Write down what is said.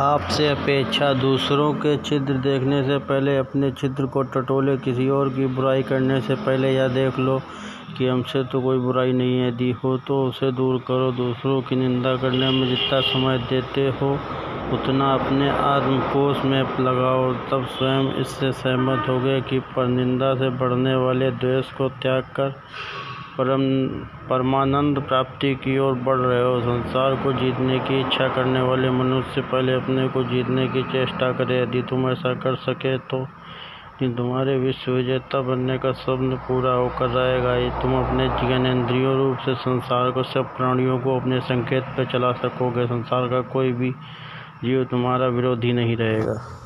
आपसे अपेक्षा दूसरों के छिद्र देखने से पहले अपने छिद्र को टटोले किसी और की बुराई करने से पहले यह देख लो कि हमसे तो कोई बुराई नहीं है। यदि हो तो उसे दूर करो। दूसरों की निंदा करने में जितना समय देते हो, उतना अपने आत्मकोश में लगाओ तब स्वयं इससे सहमत हो गए कि परनिंदा से बढ़ने वाले द्वेष को त्याग कर परम परमानंद प्राप्ति की ओर बढ़ रहे हो। संसार को जीतने की इच्छा करने वाले मनुष्य पहले अपने को जीतने की चेष्टा करे। यदि तुम ऐसा कर सके तो तुम्हारे विश्व विजेता बनने का स्वप्न पूरा होकर रहेगा ये तुम अपने ज्ञानेन्द्रियों रूप से संसार को, सब प्राणियों को अपने संकेत पर चला सकोगे, संसार का कोई भी जीव तुम्हारा विरोधी नहीं रहेगा।